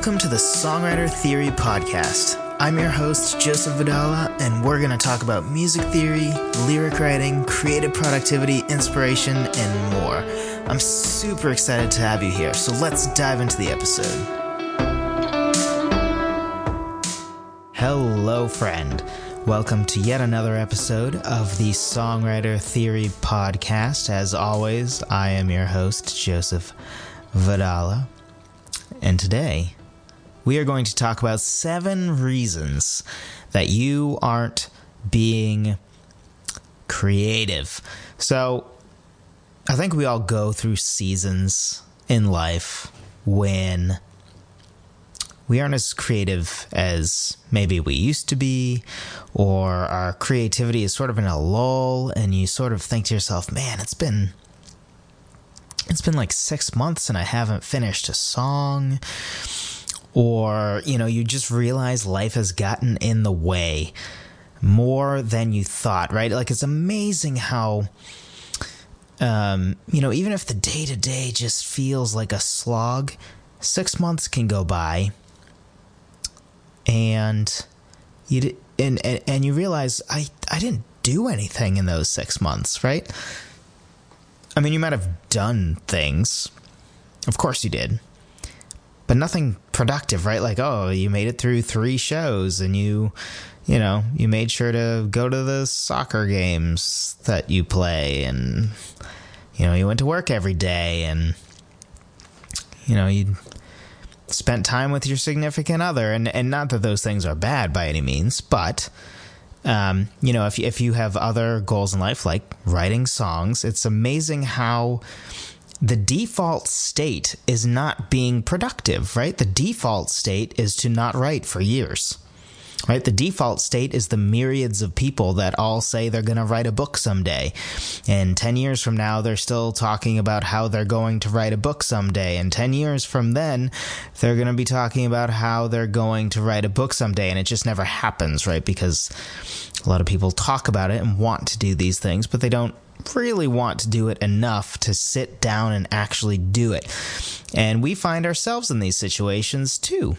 Welcome to the Songwriter Theory Podcast. I'm your host, Joseph Vidala, and we're going to talk about music theory, lyric writing, creative productivity, inspiration, and more. I'm super excited to have you here, so let's dive into the episode. Hello, friend. Welcome to yet another episode of the Songwriter Theory Podcast. As always, I am your host, Joseph Vidala. And today, we are going to talk about seven reasons that you aren't being creative. So, I think we all go through seasons in life when we aren't as creative as maybe we used to be, or our creativity is sort of in a lull, and you sort of think to yourself, man, it's been. It's been like six months and I haven't finished a song. Or, you know, you just realize life has gotten in the way more than you thought, right? Like, it's amazing how um, you know, even if the day to day just feels like a slog, six months can go by, and you and, and and you realize I I didn't do anything in those six months, right? I mean, you might have done things, of course you did, but nothing productive, right? Like, oh, you made it through three shows, and you you know, you made sure to go to the soccer games that you play and you know, you went to work every day and you know, you spent time with your significant other and and not that those things are bad by any means, but um, you know, if if you have other goals in life like writing songs, it's amazing how the default state is not being productive, right? The default state is to not write for years right? The default state is the myriads of people that all say they're going to write a book someday. And 10 years from now, they're still talking about how they're going to write a book someday. And 10 years from then, they're going to be talking about how they're going to write a book someday. And it just never happens, right? Because a lot of people talk about it and want to do these things, but they don't really want to do it enough to sit down and actually do it. And we find ourselves in these situations too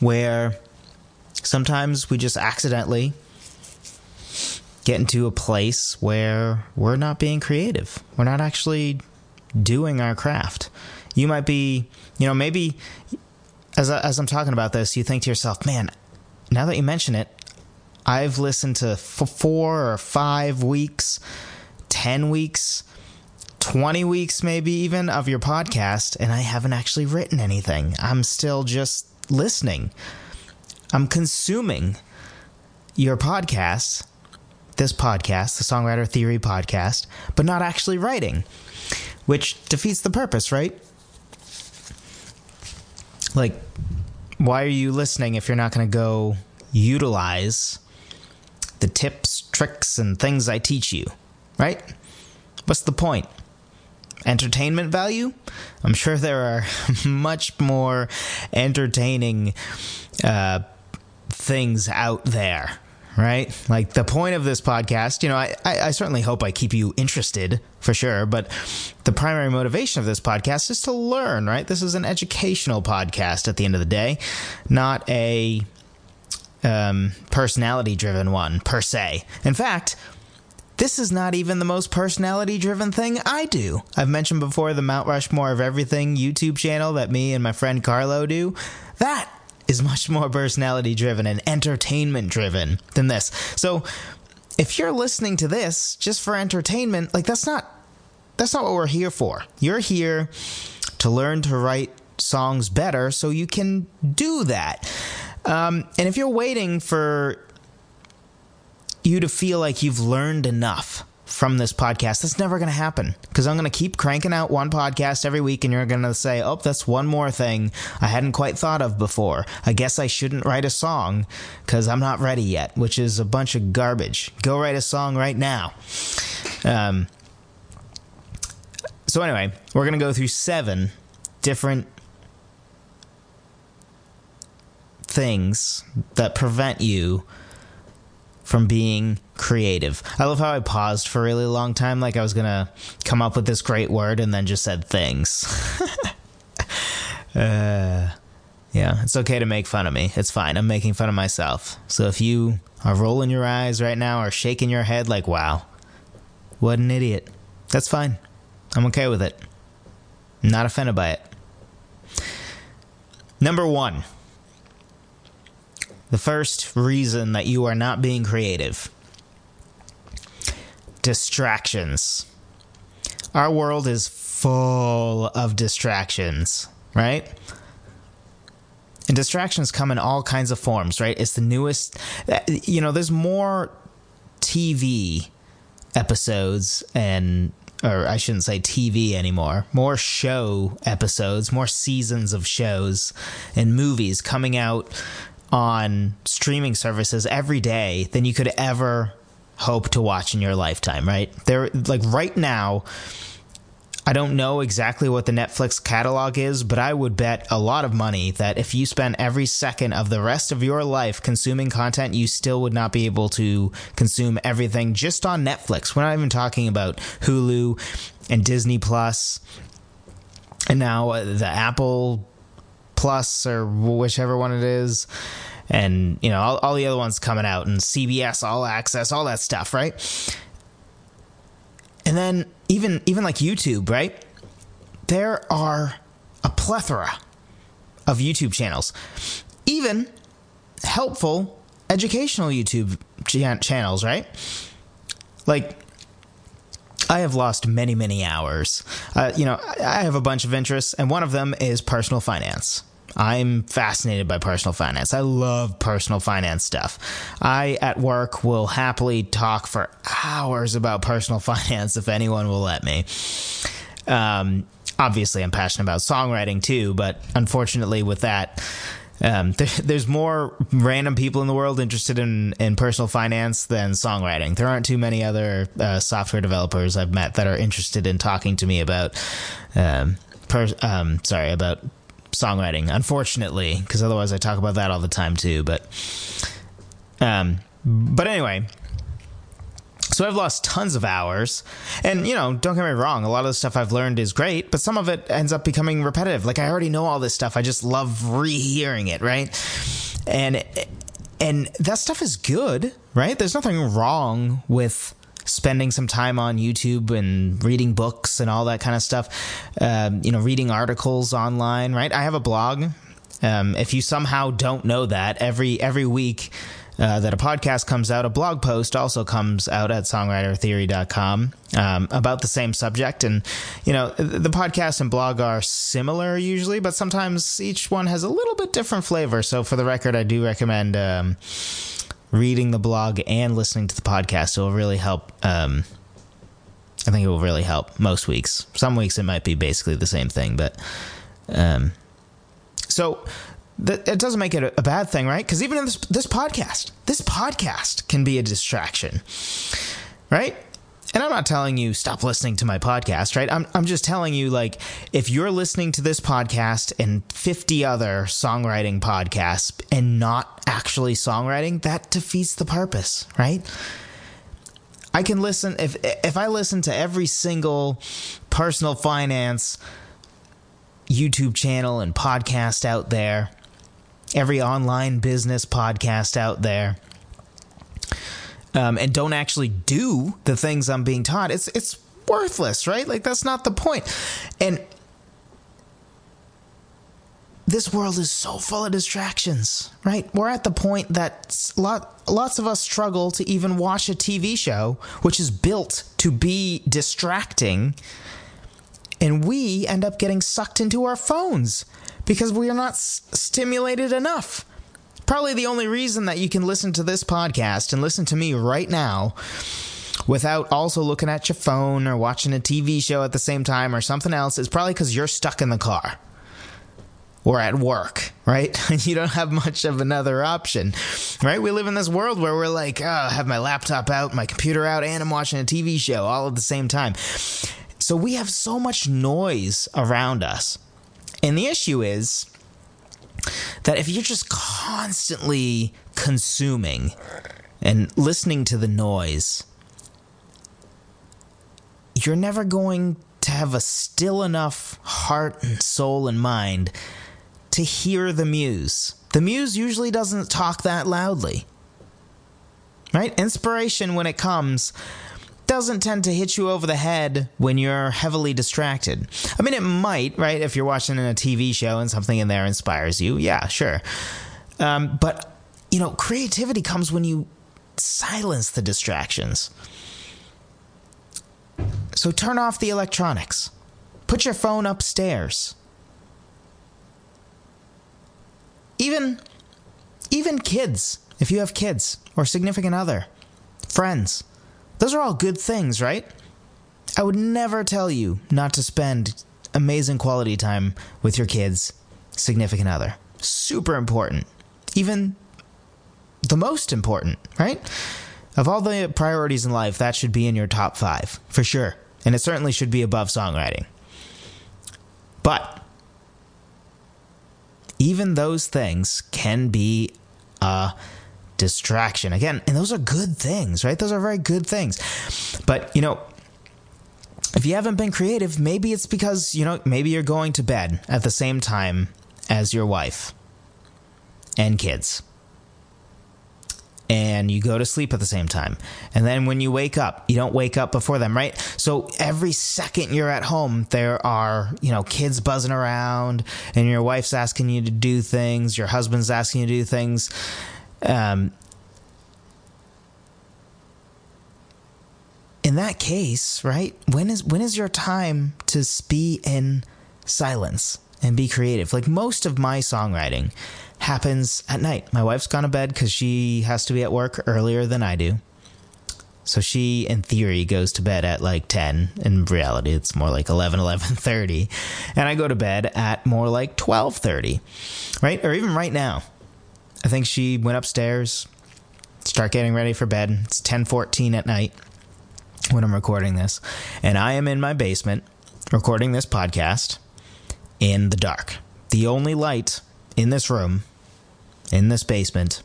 where sometimes we just accidentally get into a place where we're not being creative. We're not actually doing our craft. You might be, you know, maybe as, I, as I'm talking about this, you think to yourself, man, now that you mention it, I've listened to f- four or five weeks, 10 weeks, 20 weeks, maybe even of your podcast, and I haven't actually written anything. I'm still just listening. I'm consuming your podcast, this podcast, the Songwriter Theory podcast, but not actually writing, which defeats the purpose, right? Like, why are you listening if you're not going to go utilize the tips, tricks, and things I teach you, right? What's the point? entertainment value, I'm sure there are much more entertaining uh, things out there. Right? Like the point of this podcast, you know, I, I, I certainly hope I keep you interested for sure, but the primary motivation of this podcast is to learn, right? This is an educational podcast at the end of the day, not a um, personality driven one per se. In fact, this is not even the most personality driven thing I do. I've mentioned before the Mount Rushmore of Everything YouTube channel that me and my friend Carlo do. That is much more personality driven and entertainment driven than this. So if you're listening to this just for entertainment, like that's not that's not what we're here for. You're here to learn to write songs better so you can do that. Um, and if you're waiting for you to feel like you've learned enough from this podcast. That's never going to happen because I'm going to keep cranking out one podcast every week, and you're going to say, Oh, that's one more thing I hadn't quite thought of before. I guess I shouldn't write a song because I'm not ready yet, which is a bunch of garbage. Go write a song right now. Um, so, anyway, we're going to go through seven different things that prevent you from being creative. I love how I paused for a really long time, like I was gonna come up with this great word and then just said things. Uh, yeah, it's okay to make fun of me. It's fine. I'm making fun of myself. So if you are rolling your eyes right now or shaking your head like, wow, what an idiot, that's fine. I'm okay with it. I'm not offended by it. Number one, the first reason that you are not being creative distractions. Our world is full of distractions, right? And distractions come in all kinds of forms, right? It's the newest, you know, there's more TV episodes and or I shouldn't say TV anymore, more show episodes, more seasons of shows and movies coming out on streaming services every day than you could ever hope to watch in your lifetime, right? There like right now I don't know exactly what the Netflix catalog is, but I would bet a lot of money that if you spent every second of the rest of your life consuming content, you still would not be able to consume everything just on Netflix. We're not even talking about Hulu and Disney Plus and now uh, the Apple Plus or whichever one it is. And, you know, all, all the other ones coming out and CBS All Access, all that stuff, right? And then even even like YouTube, right? There are a plethora of YouTube channels. Even helpful educational YouTube channels, right? Like I have lost many, many hours. Uh, you know, I have a bunch of interests, and one of them is personal finance. I'm fascinated by personal finance. I love personal finance stuff. I, at work, will happily talk for hours about personal finance if anyone will let me. Um, obviously, I'm passionate about songwriting too, but unfortunately, with that, um, there, there's more random people in the world interested in, in personal finance than songwriting. There aren't too many other uh, software developers I've met that are interested in talking to me about, um, per, um, sorry, about songwriting, unfortunately, because otherwise I talk about that all the time too. But, um, but anyway, so I've lost tons of hours, and you know, don't get me wrong, a lot of the stuff I've learned is great, but some of it ends up becoming repetitive. Like I already know all this stuff, I just love rehearing it, right? And and that stuff is good, right? There's nothing wrong with spending some time on YouTube and reading books and all that kind of stuff. Um, you know, reading articles online, right? I have a blog. Um, if you somehow don't know that, every every week uh, that a podcast comes out, a blog post also comes out at songwritertheory.com um, about the same subject. And, you know, the podcast and blog are similar usually, but sometimes each one has a little bit different flavor. So for the record, I do recommend um, reading the blog and listening to the podcast. It will really help. Um, I think it will really help most weeks. Some weeks it might be basically the same thing, but um, so it doesn't make it a, a bad thing, right? Because even in this this podcast, this podcast can be a distraction, right? And I'm not telling you stop listening to my podcast, right? I'm I'm just telling you like if you're listening to this podcast and 50 other songwriting podcasts and not actually songwriting, that defeats the purpose, right? I can listen if if I listen to every single personal finance YouTube channel and podcast out there, every online business podcast out there, um, and don't actually do the things I'm being taught, it's it's worthless, right? Like that's not the point. And this world is so full of distractions, right? We're at the point that lot, lots of us struggle to even watch a TV show, which is built to be distracting. And we end up getting sucked into our phones because we are not s- stimulated enough probably the only reason that you can listen to this podcast and listen to me right now without also looking at your phone or watching a TV show at the same time or something else is probably because you're stuck in the car or at work, right? you don't have much of another option, right? We live in this world where we're like, oh, I have my laptop out, my computer out, and I'm watching a TV show all at the same time. So we have so much noise around us. And the issue is, that if you're just constantly consuming and listening to the noise, you're never going to have a still enough heart and soul and mind to hear the muse. The muse usually doesn't talk that loudly. Right? Inspiration, when it comes, doesn't tend to hit you over the head when you're heavily distracted. I mean, it might, right? If you're watching a TV show and something in there inspires you, yeah, sure. Um, but, you know, creativity comes when you silence the distractions. So turn off the electronics. Put your phone upstairs. Even even kids, if you have kids or significant other, friends. Those are all good things, right? I would never tell you not to spend amazing quality time with your kids, significant other. Super important. Even the most important, right? Of all the priorities in life, that should be in your top five, for sure. And it certainly should be above songwriting. But even those things can be a distraction. Again, and those are good things, right? Those are very good things. But, you know, if you haven't been creative, maybe it's because, you know, maybe you're going to bed at the same time as your wife and kids and you go to sleep at the same time. And then when you wake up, you don't wake up before them, right? So every second you're at home, there are, you know, kids buzzing around and your wife's asking you to do things, your husband's asking you to do things. Um, in that case, right? When is when is your time to be in silence and be creative? Like most of my songwriting happens at night. My wife's gone to bed because she has to be at work earlier than I do. So she, in theory, goes to bed at like 10. In reality, it's more like 11, 11.30. And I go to bed at more like 12.30, right? Or even right now. I think she went upstairs, start getting ready for bed. It's 10.14 at night when I'm recording this. And I am in my basement recording this podcast in the dark. The only light in this room in this basement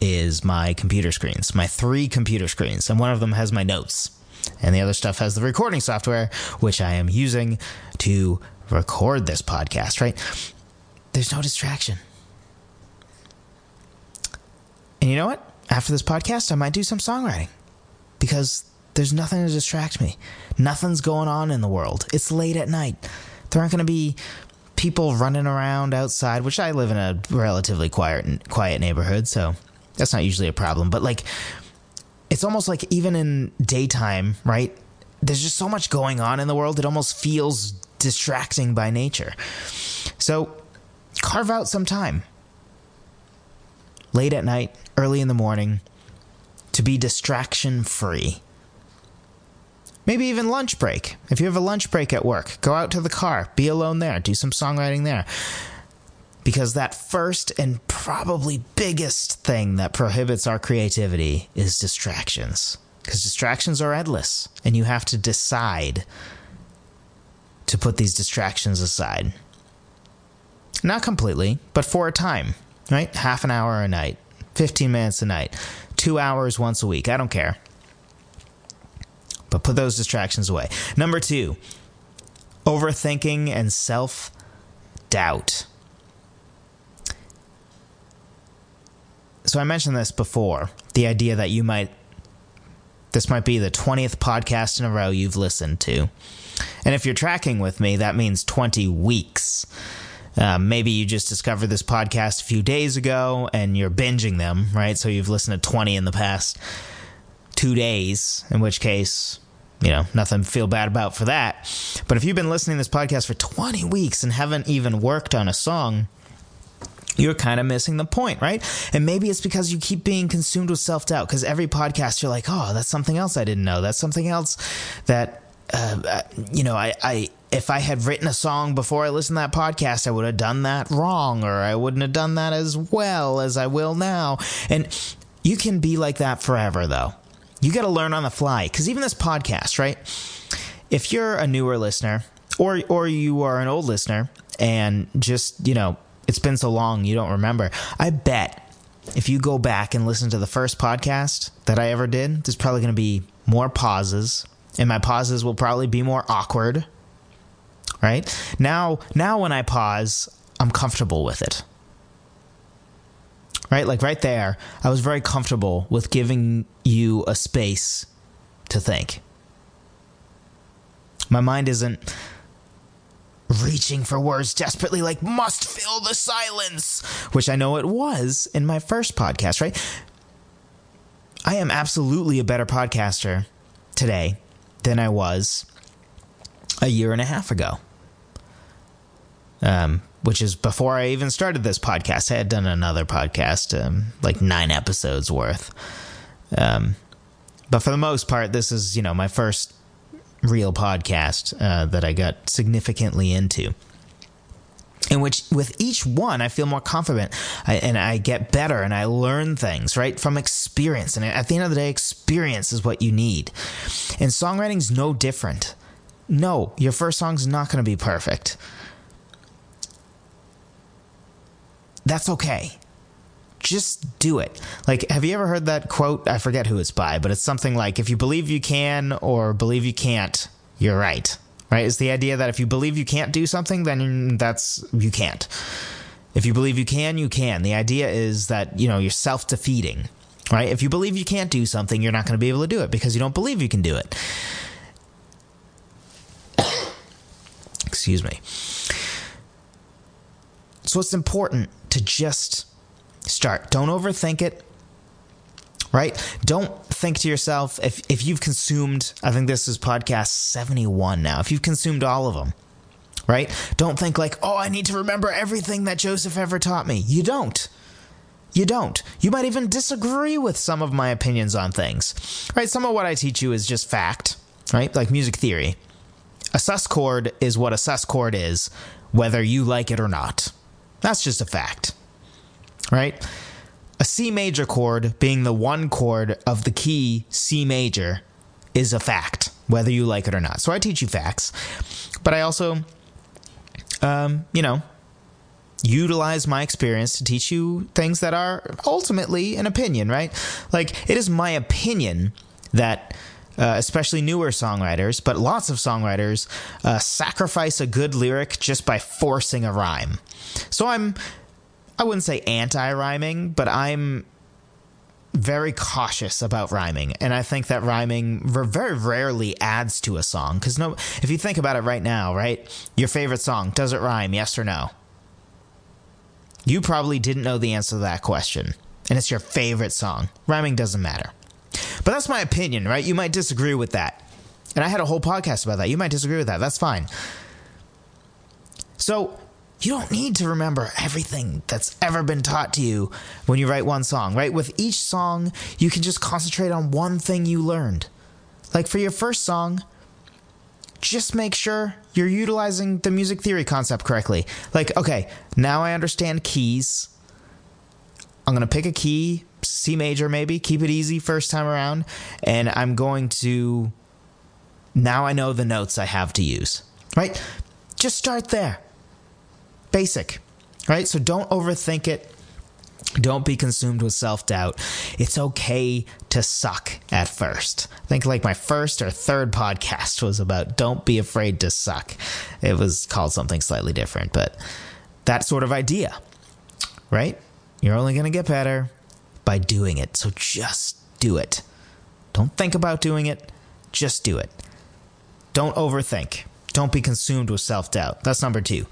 is my computer screens, my three computer screens, and one of them has my notes. And the other stuff has the recording software, which I am using to record this podcast, right? There's no distraction. And you know what? After this podcast, I might do some songwriting because there's nothing to distract me. Nothing's going on in the world. It's late at night. There aren't going to be people running around outside, which I live in a relatively quiet quiet neighborhood, so that's not usually a problem. But like, it's almost like even in daytime, right? There's just so much going on in the world; it almost feels distracting by nature. So, carve out some time, late at night, early in the morning, to be distraction free. Maybe even lunch break. If you have a lunch break at work, go out to the car, be alone there, do some songwriting there. Because that first and probably biggest thing that prohibits our creativity is distractions. Because distractions are endless, and you have to decide to put these distractions aside. Not completely, but for a time, right? Half an hour a night, 15 minutes a night, two hours once a week. I don't care. But put those distractions away. Number two, overthinking and self doubt. So I mentioned this before the idea that you might, this might be the 20th podcast in a row you've listened to. And if you're tracking with me, that means 20 weeks. Uh, maybe you just discovered this podcast a few days ago and you're binging them, right? So you've listened to 20 in the past two days, in which case, you know, nothing to feel bad about for that. But if you've been listening to this podcast for 20 weeks and haven't even worked on a song, you're kind of missing the point, right? And maybe it's because you keep being consumed with self doubt. Because every podcast, you're like, oh, that's something else I didn't know. That's something else that, uh, uh, you know, I, I, if I had written a song before I listened to that podcast, I would have done that wrong, or I wouldn't have done that as well as I will now. And you can be like that forever, though. You got to learn on the fly because even this podcast, right? If you're a newer listener or or you are an old listener and just you know it's been so long you don't remember, I bet if you go back and listen to the first podcast that I ever did, there's probably going to be more pauses, and my pauses will probably be more awkward. Right now, now when I pause, I'm comfortable with it. Right? Like right there, I was very comfortable with giving you a space to think. My mind isn't reaching for words desperately, like, must fill the silence, which I know it was in my first podcast, right? I am absolutely a better podcaster today than I was a year and a half ago. Um, which is before I even started this podcast. I had done another podcast, um, like nine episodes worth. Um, but for the most part, this is, you know, my first real podcast uh, that I got significantly into. In which, with each one, I feel more confident I, and I get better and I learn things, right? From experience. And at the end of the day, experience is what you need. And songwriting's no different. No, your first song's not going to be perfect. That's okay just do it. Like, have you ever heard that quote? I forget who it's by, but it's something like, if you believe you can or believe you can't, you're right. Right? It's the idea that if you believe you can't do something, then that's, you can't. If you believe you can, you can. The idea is that, you know, you're self defeating, right? If you believe you can't do something, you're not going to be able to do it because you don't believe you can do it. Excuse me. So it's important to just start. Don't overthink it. Right? Don't think to yourself if if you've consumed I think this is podcast 71 now. If you've consumed all of them, right? Don't think like, "Oh, I need to remember everything that Joseph ever taught me." You don't. You don't. You might even disagree with some of my opinions on things. Right? Some of what I teach you is just fact, right? Like music theory. A sus chord is what a sus chord is, whether you like it or not. That's just a fact right? A C major chord being the one chord of the key C major is a fact, whether you like it or not. So I teach you facts, but I also, um, you know, utilize my experience to teach you things that are ultimately an opinion, right? Like, it is my opinion that. Uh, especially newer songwriters, but lots of songwriters uh, sacrifice a good lyric just by forcing a rhyme. So I'm I wouldn't say anti rhyming, but I'm very cautious about rhyming. And i think that rhyming very rarely adds to a song because no if you think about it right now right your favorite song does it rhyme yes or no? You probably didn't know the answer to that question. And it's your favorite song. Rhyming doesn't matter but that's my opinion right you might disagree with that and i had a whole podcast about that you might disagree with that that's fine so you don't need to remember everything that's ever been taught to you when you write one song, right? With each song, you can just concentrate on one thing you learned. Like for your first song, just make sure you're utilizing the music theory concept correctly. Like, okay, now I understand keys. I'm going to pick a key, C major maybe, keep it easy first time around, and I'm going to. Now I know the notes I have to use, right? Just start there basic, right? So don't overthink it. Don't be consumed with self doubt. It's okay to suck at first. I think like my first or third podcast was about don't be afraid to suck. It was called something slightly different, but that sort of idea, right? You're only going to get better by doing it. So just do it. Don't think about doing it, just do it. Don't overthink. Don't be consumed with self doubt. That's number two.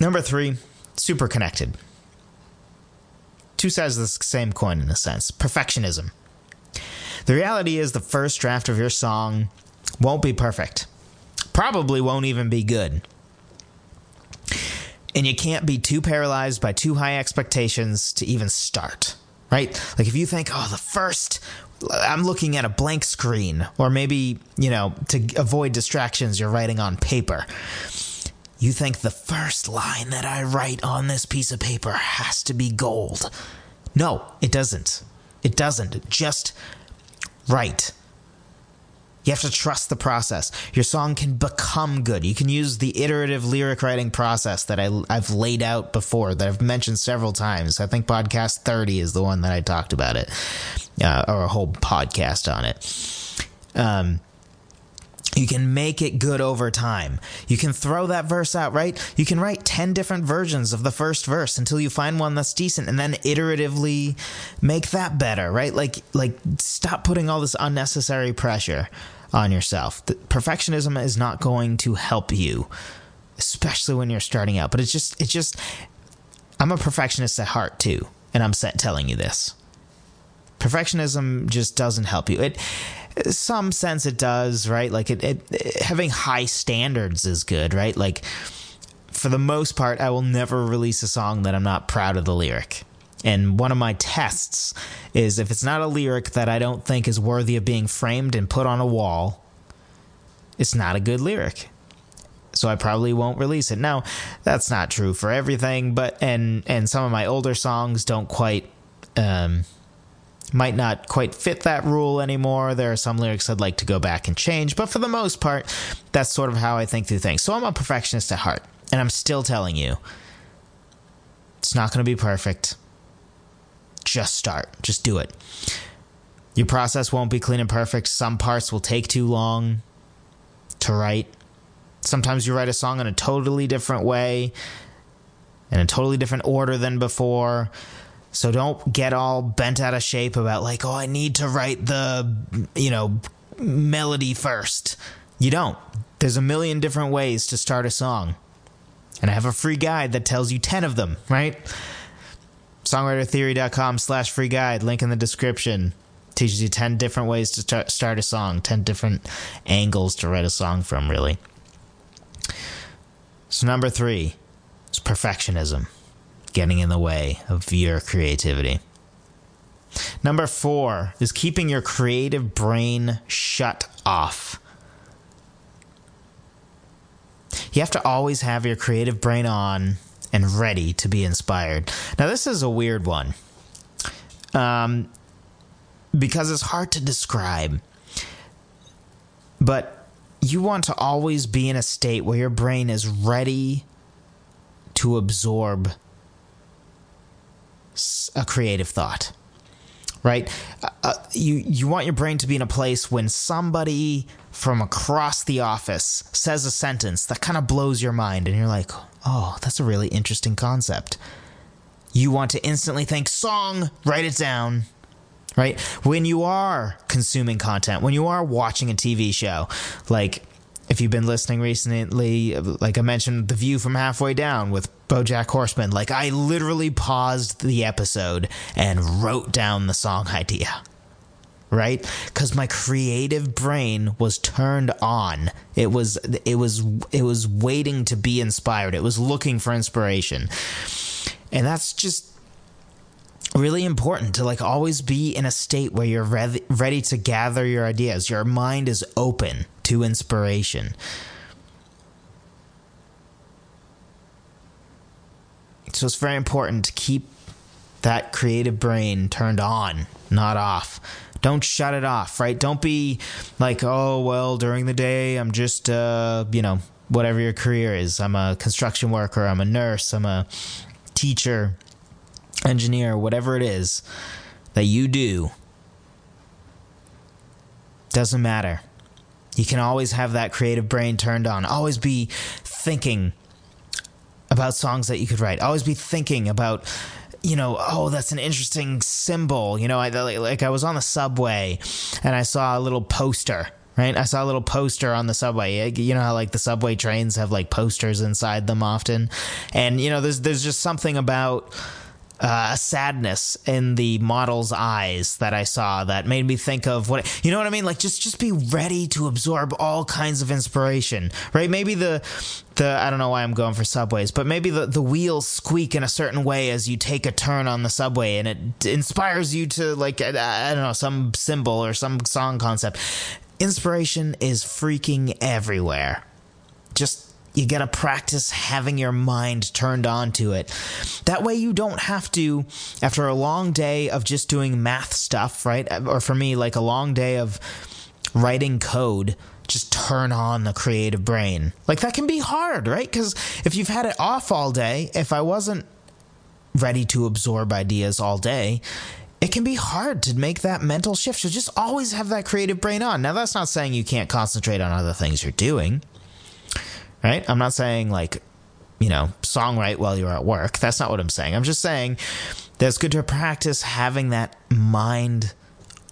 Number three, super connected. Two sides of the same coin in a sense. Perfectionism. The reality is the first draft of your song won't be perfect. Probably won't even be good. And you can't be too paralyzed by too high expectations to even start, right? Like if you think, oh, the first, I'm looking at a blank screen, or maybe, you know, to avoid distractions, you're writing on paper. You think the first line that I write on this piece of paper has to be gold. No, it doesn't. It doesn't. Just write. You have to trust the process. Your song can become good. You can use the iterative lyric writing process that I, have laid out before, that I've mentioned several times. I think podcast 30 is the one that I talked about it, uh, or a whole podcast on it. Um, You can make it good over time. You can throw that verse out, right? You can write 10 different versions of the first verse until you find one that's decent and then iteratively make that better, right? Like like stop putting all this unnecessary pressure on yourself. The, perfectionism is not going to help you, especially when you're starting out. But it's just it's just I'm a perfectionist at heart too, and I'm set telling you this. Perfectionism just doesn't help you. It some sense it does, right? Like it, it, having high standards is good, right? Like for the most part, I will never release a song that I'm not proud of the lyric. And one of my tests is if it's not a lyric that I don't think is worthy of being framed and put on a wall, it's not a good lyric. So I probably won't release it. Now, that's not true for everything, but and and some of my older songs don't quite um might not quite fit that rule anymore. There are some lyrics I'd like to go back and change, but for the most part, that's sort of how I think through things. So I'm a perfectionist at heart, and I'm still telling you it's not going to be perfect. Just start, just do it. Your process won't be clean and perfect. Some parts will take too long to write. Sometimes you write a song in a totally different way, in a totally different order than before so don't get all bent out of shape about like, oh, I need to write the, you know, melody first. You don't. There's a million different ways to start a song. And I have a free guide that tells you 10 of them, right? Songwritertheory.com slash free guide, link in the description. Teaches you 10 different ways to start a song, 10 different angles to write a song from, really. So, number three is perfectionism getting in the way of your creativity. Number four is keeping your creative brain shut off. You have to always have your creative brain on and ready to be inspired. Now, this is a weird one um, because it's hard to describe. But you want to always be in a state where your brain is ready to absorb a creative thought right? Uh, uh, you you want your brain to be in a place when somebody from across the office says a sentence that kind of blows your mind, and you're like, "Oh, that's a really interesting concept." You want to instantly think, "Song, write it down." Right? When you are consuming content, when you are watching a TV show, like if you've been listening recently, like I mentioned, The View from Halfway Down with Bojack Horseman, like I literally paused the episode and wrote down the song idea. Right? Cuz my creative brain was turned on. It was it was it was waiting to be inspired. It was looking for inspiration. And that's just really important to like always be in a state where you're ready, ready to gather your ideas. Your mind is open to inspiration. So it's very important to keep that creative brain turned on, not off. Don't shut it off, right? Don't be like, oh, well, during the day, I'm just, uh, you know, whatever your career is. I'm a construction worker, I'm a nurse, I'm a teacher engineer, whatever it is that you do, doesn't matter. You can always have that creative brain turned on. Always be thinking about songs that you could write. Always be thinking about, you know, oh, that's an interesting symbol. You know, I like I was on the subway and I saw a little poster right? I saw a little poster on the subway. You know how like the subway trains have like posters inside them often, and you know there's there's just something about uh, a sadness in the model's eyes that I saw that made me think of what you know what I mean. Like just just be ready to absorb all kinds of inspiration, right? Maybe the the I don't know why I'm going for subways, but maybe the the wheels squeak in a certain way as you take a turn on the subway, and it inspires you to like I, I don't know some symbol or some song concept. Inspiration is freaking everywhere. Just you got to practice having your mind turned on to it. That way, you don't have to, after a long day of just doing math stuff, right? Or for me, like a long day of writing code, just turn on the creative brain. Like that can be hard, right? Because if you've had it off all day, if I wasn't ready to absorb ideas all day, it can be hard to make that mental shift. So just always have that creative brain on. Now, that's not saying you can't concentrate on other things you're doing, right? I'm not saying like, you know, songwrite while you're at work. That's not what I'm saying. I'm just saying that it's good to practice having that mind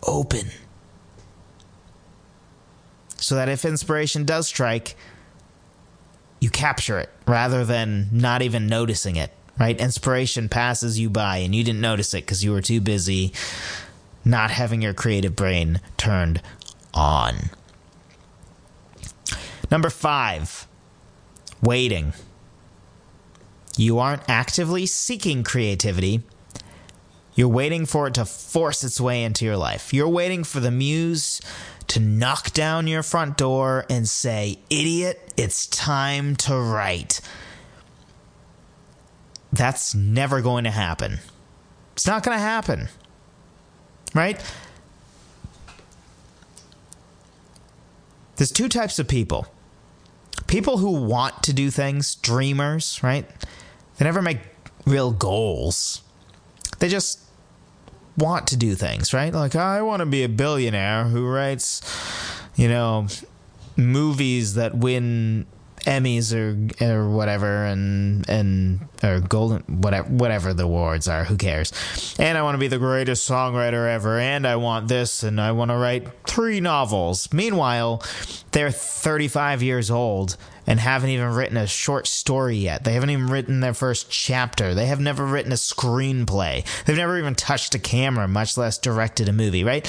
open so that if inspiration does strike, you capture it rather than not even noticing it, right? Inspiration passes you by and you didn't notice it because you were too busy not having your creative brain turned on. Number five, waiting. You aren't actively seeking creativity. You're waiting for it to force its way into your life. You're waiting for the muse to knock down your front door and say, Idiot, it's time to write. That's never going to happen. It's not going to happen. Right? There's two types of people people who want to do things, dreamers, right? They never make real goals. They just want to do things, right? Like, I want to be a billionaire who writes, you know, movies that win Emmys or or whatever, and and or golden whatever whatever the awards are. Who cares? And I want to be the greatest songwriter ever, and I want this, and I want to write three novels. Meanwhile, they're 35 years old and haven't even written a short story yet. They haven't even written their first chapter. They have never written a screenplay. They've never even touched a camera, much less directed a movie, right?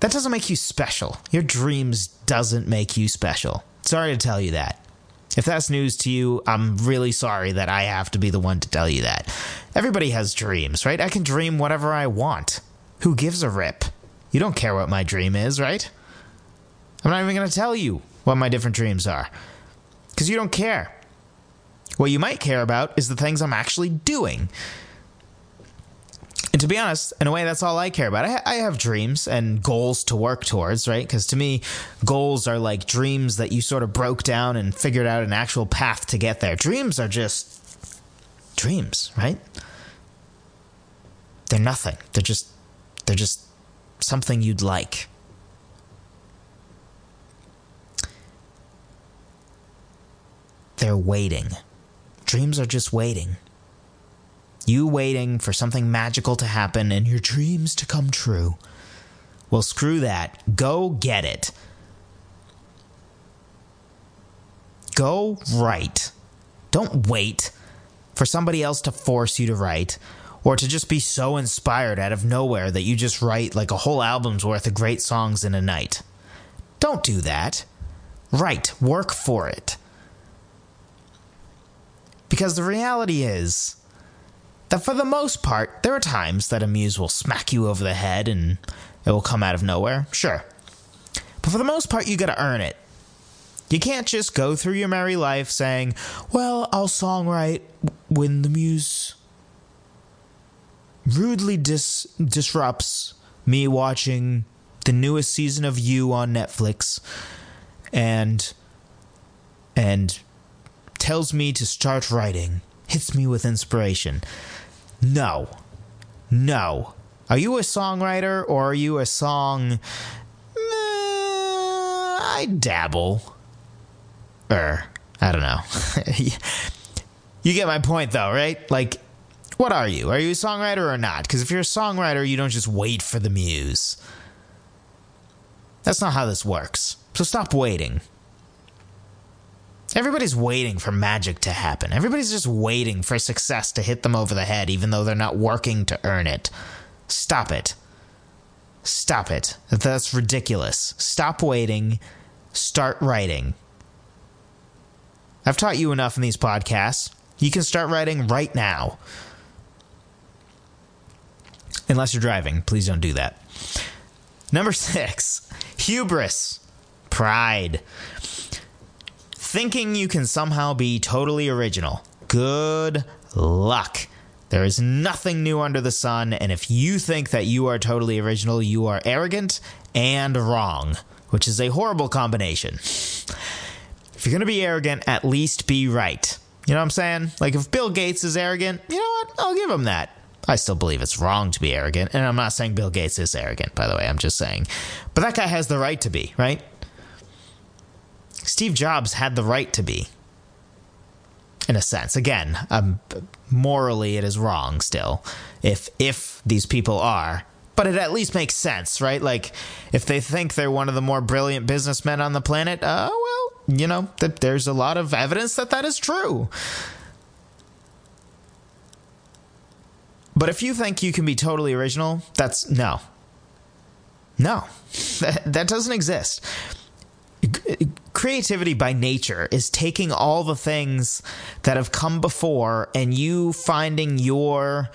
That doesn't make you special. Your dreams doesn't make you special. Sorry to tell you that. If that's news to you, I'm really sorry that I have to be the one to tell you that. Everybody has dreams, right? I can dream whatever I want. Who gives a rip? You don't care what my dream is, right? I'm not even going to tell you what my different dreams are because you don't care. What you might care about is the things I'm actually doing. And to be honest, in a way, that's all I care about. I, I have dreams and goals to work towards, right? Because to me, goals are like dreams that you sort of broke down and figured out an actual path to get there. Dreams are just dreams, right? They're nothing. They're just they're just something you'd like. They're waiting. Dreams are just waiting. You waiting for something magical to happen and your dreams to come true. Well, screw that. Go get it. Go write. Don't wait for somebody else to force you to write or to just be so inspired out of nowhere that you just write like a whole album's worth of great songs in a night. Don't do that. Write. Work for it. Because the reality is that for the most part, there are times that a muse will smack you over the head and it will come out of nowhere, sure. But for the most part, you gotta earn it. You can't just go through your merry life saying, well, I'll songwrite when the muse rudely dis- disrupts me watching the newest season of You on Netflix and and tells me to start writing, hits me with inspiration. No. No. Are you a songwriter or are you a song? Eh, I dabble. Er, I don't know. you get my point though, right? Like, what are you? Are you a songwriter or not? Because if you're a songwriter, you don't just wait for the muse. That's not how this works. So stop waiting. Everybody's waiting for magic to happen. Everybody's just waiting for success to hit them over the head, even though they're not working to earn it. Stop it. Stop it. That's ridiculous. Stop waiting. Start writing. I've taught you enough in these podcasts. You can start writing right now. Unless you're driving, please don't do that. Number six, hubris, pride thinking you can somehow be totally original. Good luck. There is nothing new under the sun, and if you think that you are totally original, you are arrogant and wrong, which is a horrible combination. If you're going to be arrogant, at least be right. You know what I'm saying? Like if Bill Gates is arrogant, you know what? I'll give him that. I still believe it's wrong to be arrogant. And I'm not saying Bill Gates is arrogant, by the way. I'm just saying. But that guy has the right to be, right? Steve Jobs had the right to be. In a sense. Again, um, morally it is wrong still. If if these people are but it at least makes sense, right? Like, if they think they're one of the more brilliant businessmen on the planet, uh, well, you know, th- there's a lot of evidence that that is true. But if you think you can be totally original, that's no. No, that, that doesn't exist. Creativity by nature is taking all the things that have come before and you finding your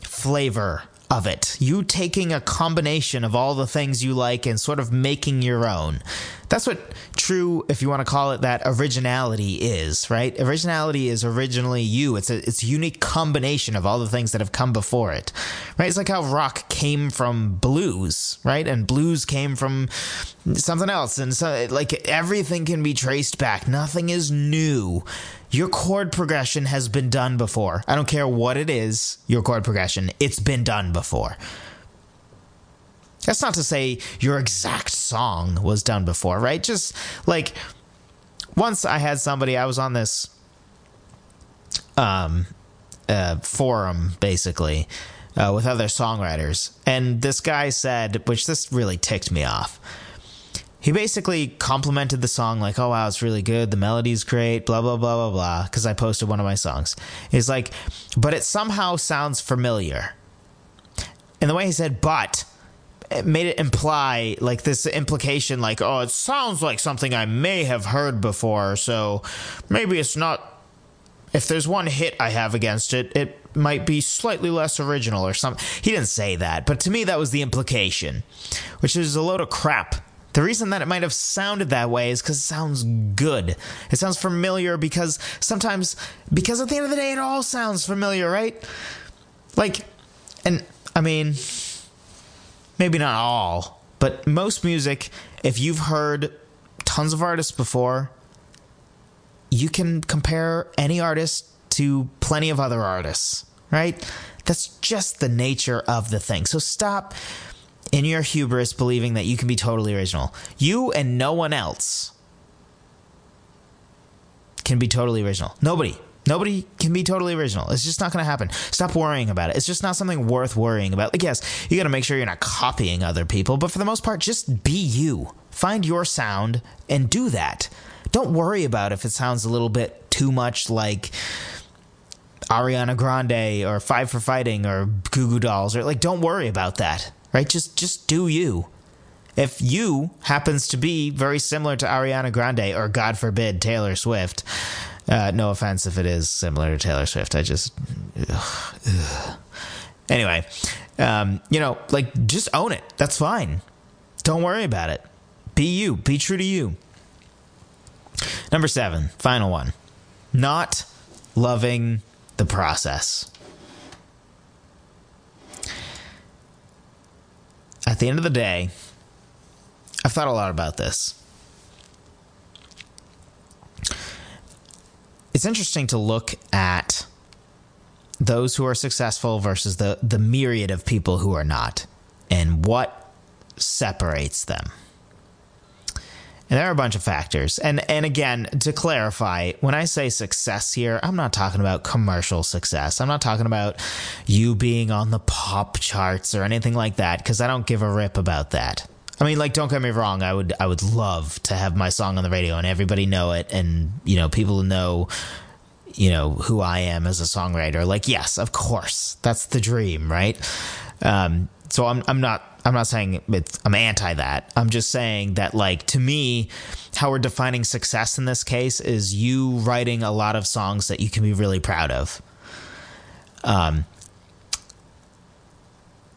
flavor of it. You taking a combination of all the things you like and sort of making your own. That's what true, if you want to call it that, originality is, right? Originality is originally you. It's a it's a unique combination of all the things that have come before it, right? It's like how rock came from blues, right? And blues came from something else, and so like everything can be traced back. Nothing is new. Your chord progression has been done before. I don't care what it is. Your chord progression, it's been done before. That's not to say your exact song was done before, right? Just like once I had somebody, I was on this um, uh, forum basically uh, with other songwriters, and this guy said, which this really ticked me off. He basically complimented the song like, "Oh wow, it's really good. The melody's great." Blah blah blah blah blah. Because I posted one of my songs. He's like, but it somehow sounds familiar. And the way he said, "but," it made it imply like this implication like oh it sounds like something i may have heard before so maybe it's not if there's one hit i have against it it might be slightly less original or something he didn't say that but to me that was the implication which is a load of crap the reason that it might have sounded that way is because it sounds good. It sounds familiar because sometimes, because at the end of the day, it all sounds familiar, right? Like, and I mean, maybe not all, but most music, if you've heard tons of artists before, you can compare any artist to plenty of other artists, right? That's just the nature of the thing. So stop in your hubris believing that you can be totally original. You and no one else can be totally original. Nobody. Nobody can be totally original. It's just not going to happen. Stop worrying about it. It's just not something worth worrying about. Like, yes, you got to make sure you're not copying other people, but for the most part, just be you. Find your sound and do that. Don't worry about if it sounds a little bit too much like Ariana Grande or Five for Fighting or Goo Goo Dolls or like don't worry about that. Right? Just just do you. If you happens to be very similar to Ariana Grande or God forbid Taylor Swift, uh, no offense if it is similar to Taylor Swift. I just. Ugh, ugh. Anyway, um, you know, like, just own it. That's fine. Don't worry about it. Be you. Be true to you. Number seven, final one. Not loving the process. At the end of the day, I've thought a lot about this. it's interesting to look at those who are successful versus the the myriad of people who are not and what separates them. There are a bunch of factors. And and again, to clarify, when I say success here, I'm not talking about commercial success. I'm not talking about you being on the pop charts or anything like that cuz I don't give a rip about that. I mean, like, don't get me wrong. I would, I would love to have my song on the radio and everybody know it, and you know, people know, you know, who I am as a songwriter. Like, yes, of course, that's the dream, right? Um, so I'm, I'm not, I'm not saying I'm anti that. I'm just saying that, like, to me, how we're defining success in this case is you writing a lot of songs that you can be really proud of. Um,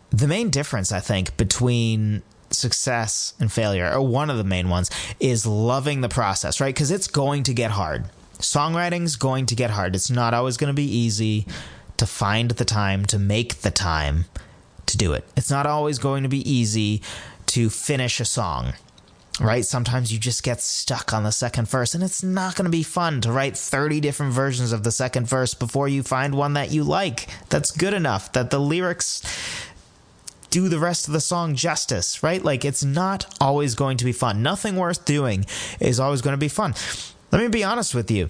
the main difference, I think, between success and failure, or one of the main ones, is loving the process, right? Because it's going to get hard. Songwriting's going to get hard. It's not always going to be easy to find the time, to make the time to do it. It's not always going to be easy to finish a song. right? Sometimes you just get stuck on the second verse, and it's not going to be fun to write 30 different versions of the second verse before you find one that you like, that's good enough, that the lyrics do the rest of the song justice, right? Like it's not always going to be fun. Nothing worth doing is always going to be fun. Let me be honest with you.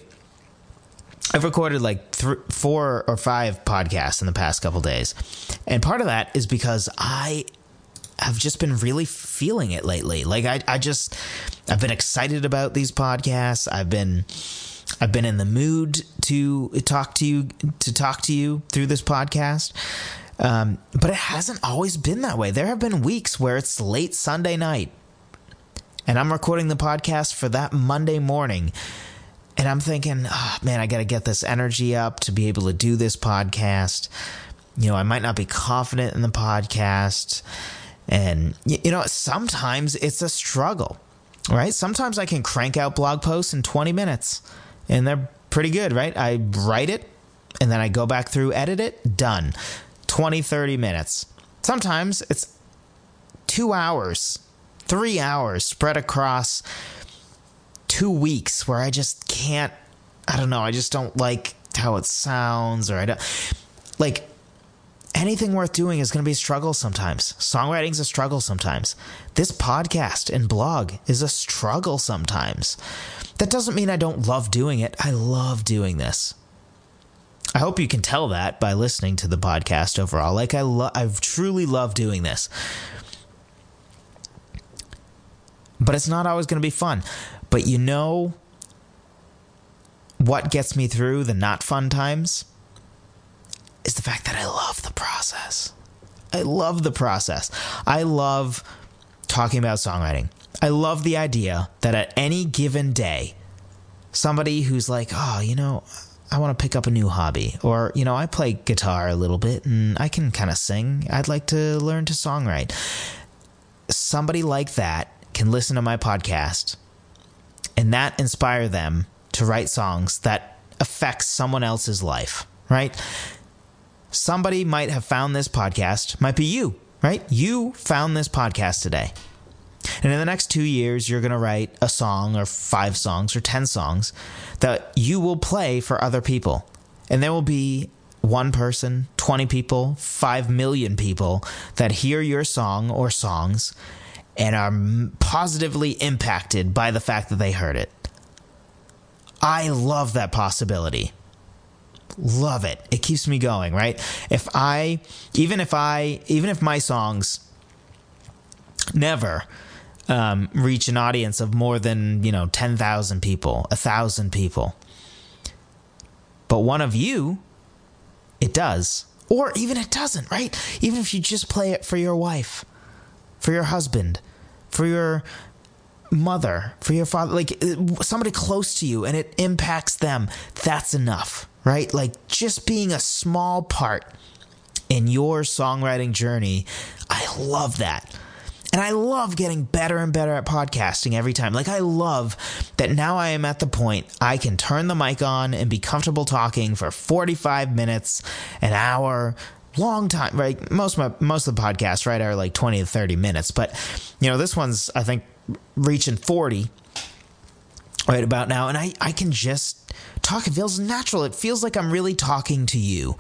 I've recorded like th- four or five podcasts in the past couple days. And part of that is because I have just been really feeling it lately. Like I, I just I've been excited about these podcasts. I've been I've been in the mood to talk to you to talk to you through this podcast. Um, but it hasn't always been that way. There have been weeks where it's late Sunday night and I'm recording the podcast for that Monday morning. And I'm thinking, oh, man, I got to get this energy up to be able to do this podcast. You know, I might not be confident in the podcast. And, you know, sometimes it's a struggle, right? Sometimes I can crank out blog posts in 20 minutes and they're pretty good, right? I write it and then I go back through, edit it, done. 20, 30 minutes. Sometimes it's two hours, three hours spread across two weeks where I just can't, I don't know, I just don't like how it sounds or I don't like anything worth doing is going to be a struggle sometimes. Songwriting's a struggle sometimes. This podcast and blog is a struggle sometimes. That doesn't mean I don't love doing it. I love doing this. I hope you can tell that by listening to the podcast overall. Like I lo- I've truly loved doing this. But it's not always going to be fun. But you know what gets me through the not fun times? Is the fact that I love the process. I love the process. I love talking about songwriting. I love the idea that at any given day, somebody who's like, oh, you know, I want to pick up a new hobby. Or, you know, I play guitar a little bit and I can kind of sing. I'd like to learn to songwrite. Somebody like that can listen to my podcast and that inspire them to write songs that affect someone else's life, right? Somebody might have found this podcast, might be you, right? You found this podcast today. And in the next two years, you're going to write a song or five songs or 10 songs that you will play for other people. And there will be one person, 20 people, 5 million people that hear your song or songs and are positively impacted by the fact that they heard it. I love that possibility. Love it. It keeps me going, right? If I, even if I, even if my songs never um, reach an audience of more than, you know, 10,000 people, a 1,000 people, but one of you, it does. Or even it doesn't, right? Even if you just play it for your wife, for your husband, for your mother, for your father, like uh, somebody close to you and it impacts them, that's enough, right? Like just being a small part in your songwriting journey, I love that. And I love getting better and better at podcasting every time. Like, I love that now I am at the point I can turn the mic on and be comfortable talking for 45 minutes, an hour, long time, right? Most of my, most of the podcasts, right, are like 20 to 30 minutes. But, you know, this one's, I think, reaching 40 right about now. And I, I can just talk. It feels natural. It feels like I'm really talking to you.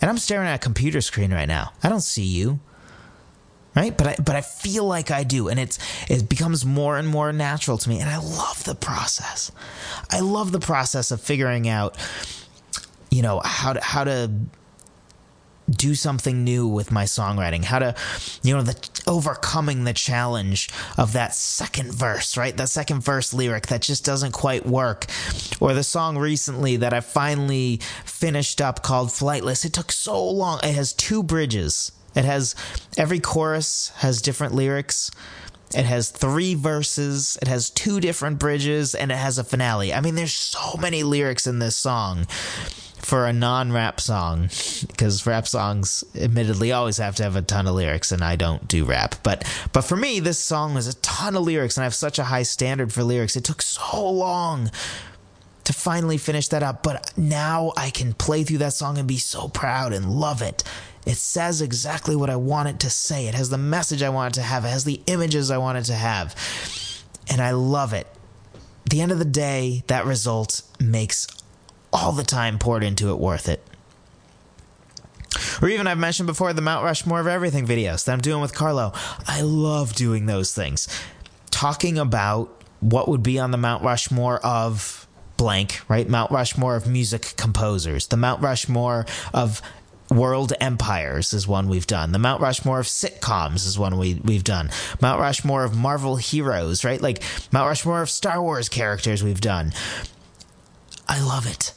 And I'm staring at a computer screen right now. I don't see you. Right? But I but I feel like I do. And it's it becomes more and more natural to me. And I love the process. I love the process of figuring out, you know, how to how to do something new with my songwriting, how to, you know, the overcoming the challenge of that second verse, right? That second verse lyric that just doesn't quite work. Or the song recently that I finally finished up called Flightless. It took so long. It has two bridges. It has every chorus has different lyrics. It has three verses, it has two different bridges, and it has a finale. I mean, there's so many lyrics in this song for a non-rap song because rap songs admittedly always have to have a ton of lyrics and I don't do rap. But but for me this song has a ton of lyrics and I have such a high standard for lyrics. It took so long to finally finish that up but now I can play through that song and be so proud and love it. It says exactly what I want it to say. It has the message I want it to have. It has the images I want it to have. And I love it. At the end of the day, that result makes all the time poured into it worth it. Or even I've mentioned before the Mount Rushmore of everything videos that I'm doing with Carlo. I love doing those things. Talking about what would be on the Mount Rushmore of blank, right? Mount Rushmore of music composers, the Mount Rushmore of world empires is one we've done. The Mount Rushmore of sitcoms is one we we've done. Mount Rushmore of Marvel heroes, right? Like Mount Rushmore of Star Wars characters we've done. I love it.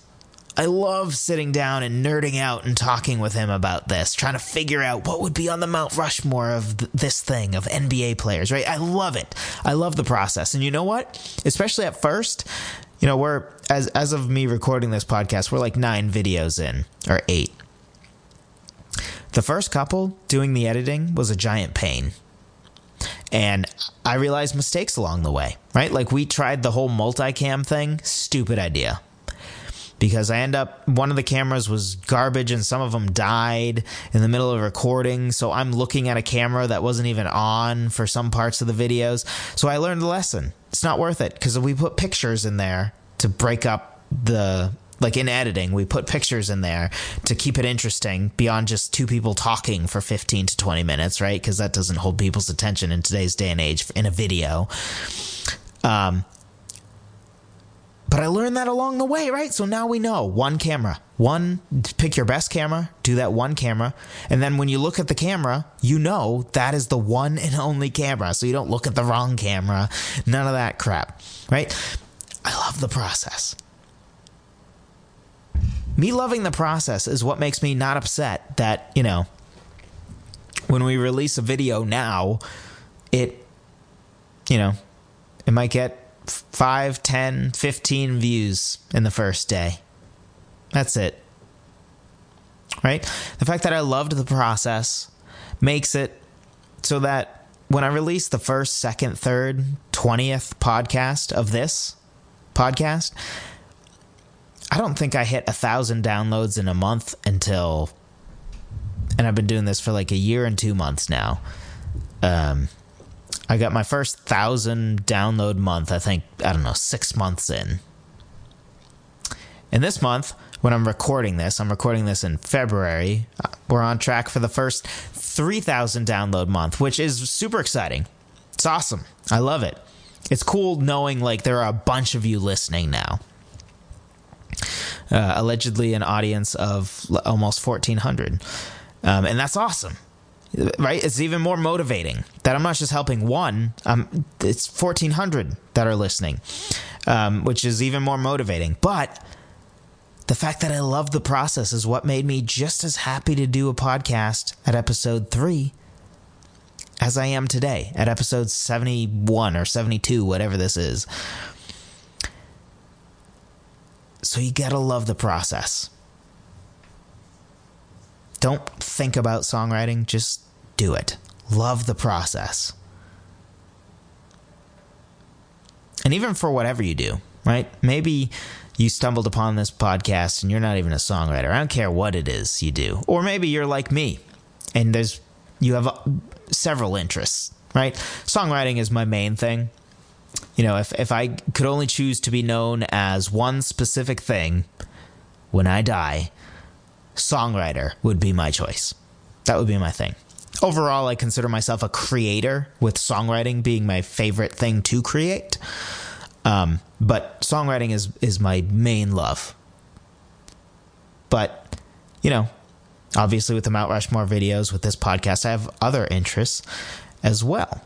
I love sitting down and nerding out and talking with him about this, trying to figure out what would be on the Mount Rushmore of th- this thing of NBA players, right? I love it. I love the process. And you know what? Especially at first, you know, we're as as of me recording this podcast, we're like 9 videos in or 8. The first couple doing the editing was a giant pain. And I realized mistakes along the way, right? Like we tried the whole multicam thing, stupid idea because I end up one of the cameras was garbage and some of them died in the middle of recording. So I'm looking at a camera that wasn't even on for some parts of the videos. So I learned the lesson. It's not worth it because we put pictures in there to break up the like in editing, we put pictures in there to keep it interesting beyond just two people talking for 15 to 20 minutes, right? Because that doesn't hold people's attention in today's day and age in a video. Um, but I learned that along the way, right? So now we know one camera, one, pick your best camera, do that one camera. And then when you look at the camera, you know that is the one and only camera. So you don't look at the wrong camera, none of that crap, right? I love the process. Me loving the process is what makes me not upset that, you know, when we release a video now, it, you know, it might get 5, 10, 15 views in the first day. That's it. Right? The fact that I loved the process makes it so that when I release the first, second, third, 20th podcast of this podcast, I don't think I hit a thousand downloads in a month until, and I've been doing this for like a year and two months now. Um, I got my first thousand download month, I think, I don't know, six months in. And this month, when I'm recording this, I'm recording this in February, uh, we're on track for the first 3,000 download month, which is super exciting. It's awesome. I love it. It's cool knowing like there are a bunch of you listening now. Uh, allegedly, an audience of almost 1,400. Um, and that's awesome right? It's even more motivating that I'm not just helping one. Um, it's 1,400 that are listening, um, which is even more motivating. But the fact that I love the process is what made me just as happy to do a podcast at episode three as I am today at episode 71 or 72, whatever this is. So you gotta love the process. Don't think about songwriting, just do it. Love the process. And even for whatever you do, right? Maybe you stumbled upon this podcast and you're not even a songwriter. I don't care what it is you do. Or maybe you're like me and there's you have uh, several interests, right? Songwriting is my main thing. You know, if if I could only choose to be known as one specific thing when I die, songwriter would be my choice. That would be my thing. Overall, I consider myself a creator, with songwriting being my favorite thing to create. Um, but songwriting is is my main love. But you know, obviously, with the Mount Rushmore videos, with this podcast, I have other interests as well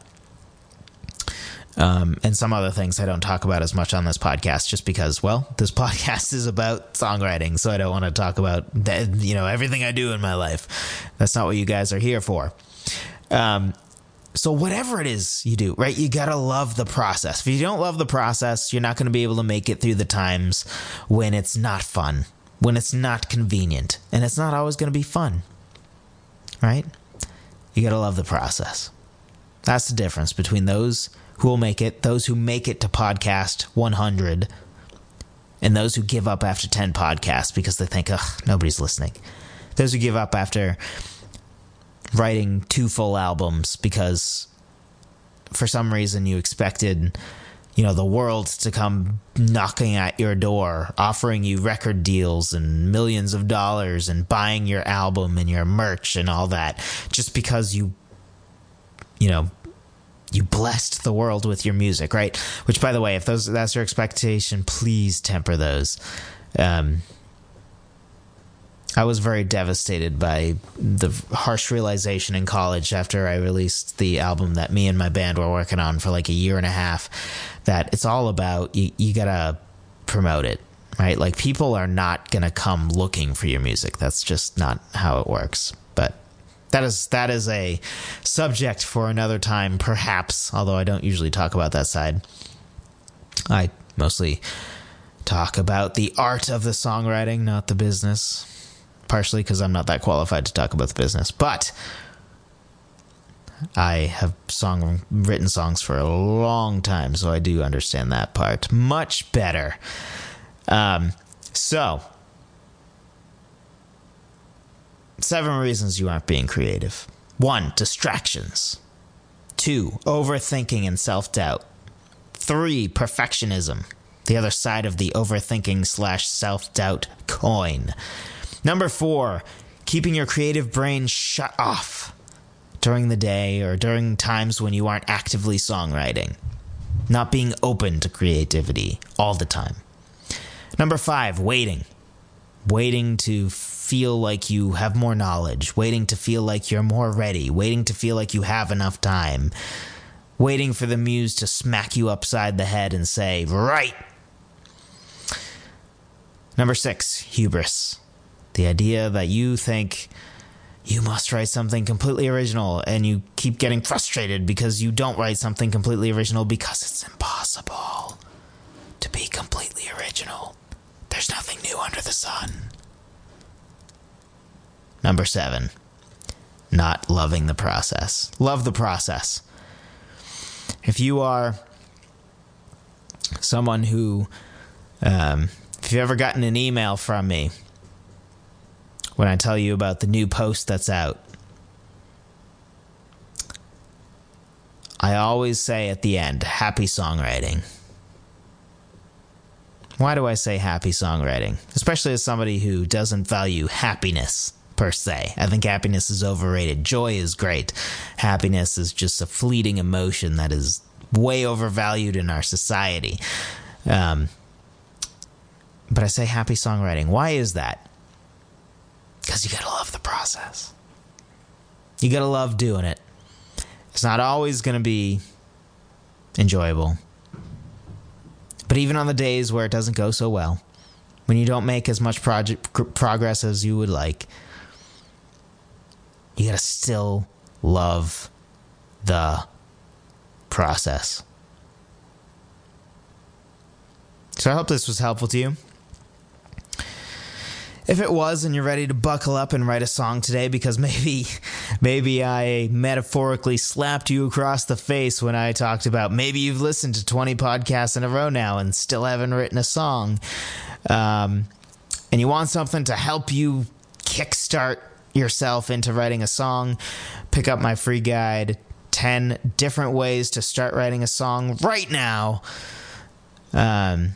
um, and some other things I don't talk about as much on this podcast, just because, well, this podcast is about songwriting, so I don't want to talk about that, you know everything I do in my life. That's not what you guys are here for. Um, so whatever it is you do, right? You gotta love the process. If you don't love the process, you're not gonna be able to make it through the times when it's not fun, when it's not convenient, and it's not always gonna be fun, right? You gotta love the process. That's the difference between those who will make it, those who make it to podcast 100, and those who give up after 10 podcasts because they think, ugh, nobody's listening. Those who give up after writing two full albums because for some reason you expected you know, the world to come knocking at your door, offering you record deals and millions of dollars and buying your album and your merch and all that just because you, you know, you blessed the world with your music, right? Which, by the way, if those that's your expectation, please temper those. Um, I was very devastated by the harsh realization in college after I released the album that me and my band were working on for like a year and a half that it's all about you, you gotta promote it, right? Like people are not gonna come looking for your music. That's just not how it works. But that is that is a subject for another time, perhaps, although I don't usually talk about that side. I mostly talk about the art of the songwriting, not the business partially because I'm not that qualified to talk about the business. But I have song written songs for a long time, so I do understand that part much better. Um, so, seven reasons you aren't being creative. One, distractions. Two, overthinking and self doubt. Three, perfectionism. The other side of the overthinking slash self doubt coin. Number four, keeping your creative brain shut off during the day or during times when you aren't actively songwriting. Not being open to creativity all the time. Number five, waiting. Waiting to feel like you have more knowledge, waiting to feel like you're more ready, waiting to feel like you have enough time, waiting for the muse to smack you upside the head and say, right. Number six, hubris the idea that you think you must write something completely original and you keep getting frustrated because you don't write something completely original because it's impossible to be completely original. There's nothing new under the sun. Number seven, not loving the process. Love the process. If you are someone who, um, if you've ever gotten an email from me when I tell you about the new post that's out. I always say at the end, happy songwriting. Why do I say happy songwriting? Especially as somebody who doesn't value happiness per se. I think happiness is overrated. Joy is great. Happiness is just a fleeting emotion that is way overvalued in our society. Um, but I say happy songwriting. Why is that? Because you gotta love the process. You gotta love doing it. It's not always gonna be enjoyable. But even on the days where it doesn't go so well, when you don't make as much project progress as you would like, you gotta still love the process. So I hope this was helpful to you. If it was and you're ready to buckle up and write a song today because maybe maybe I metaphorically slapped you across the face when I talked about maybe you've listened to 20 podcasts in a row now and still haven't written a song. Um, and you want something to help you kickstart yourself into writing a song, pick up my free guide 10 different ways to start writing a song right now. Um,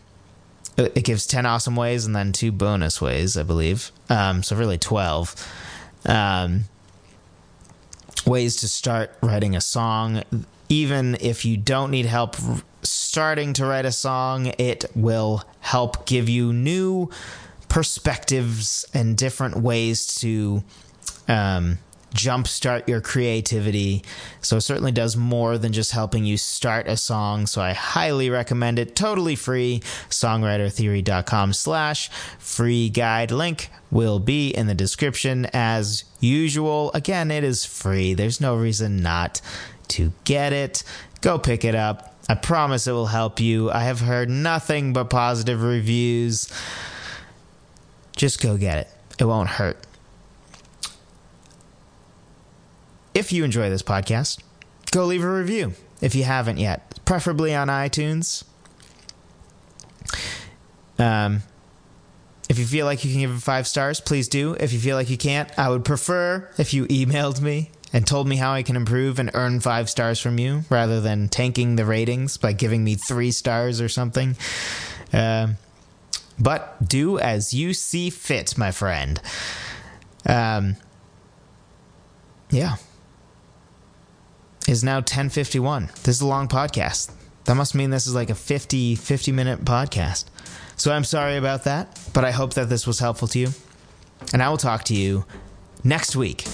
it gives 10 awesome ways and then two bonus ways, I believe. Um, so really 12 um, ways to start writing a song. Even if you don't need help starting to write a song, it will help give you new perspectives and different ways to um, jumpstart your creativity. So it certainly does more than just helping you start a song. So I highly recommend it. Totally free. Songwritertheory.com slash free guide. Link will be in the description as usual. Again, it is free. There's no reason not to get it. Go pick it up. I promise it will help you. I have heard nothing but positive reviews. Just go get it. It won't hurt. If you enjoy this podcast, go leave a review if you haven't yet, preferably on iTunes. Um, if you feel like you can give it five stars, please do. If you feel like you can't, I would prefer if you emailed me and told me how I can improve and earn five stars from you rather than tanking the ratings by giving me three stars or something. Uh, but do as you see fit, my friend. Um, yeah. Is now 1051. This is a long podcast. That must mean this is like a 50, 50 minute podcast. So I'm sorry about that, but I hope that this was helpful to you. And I will talk to you next week.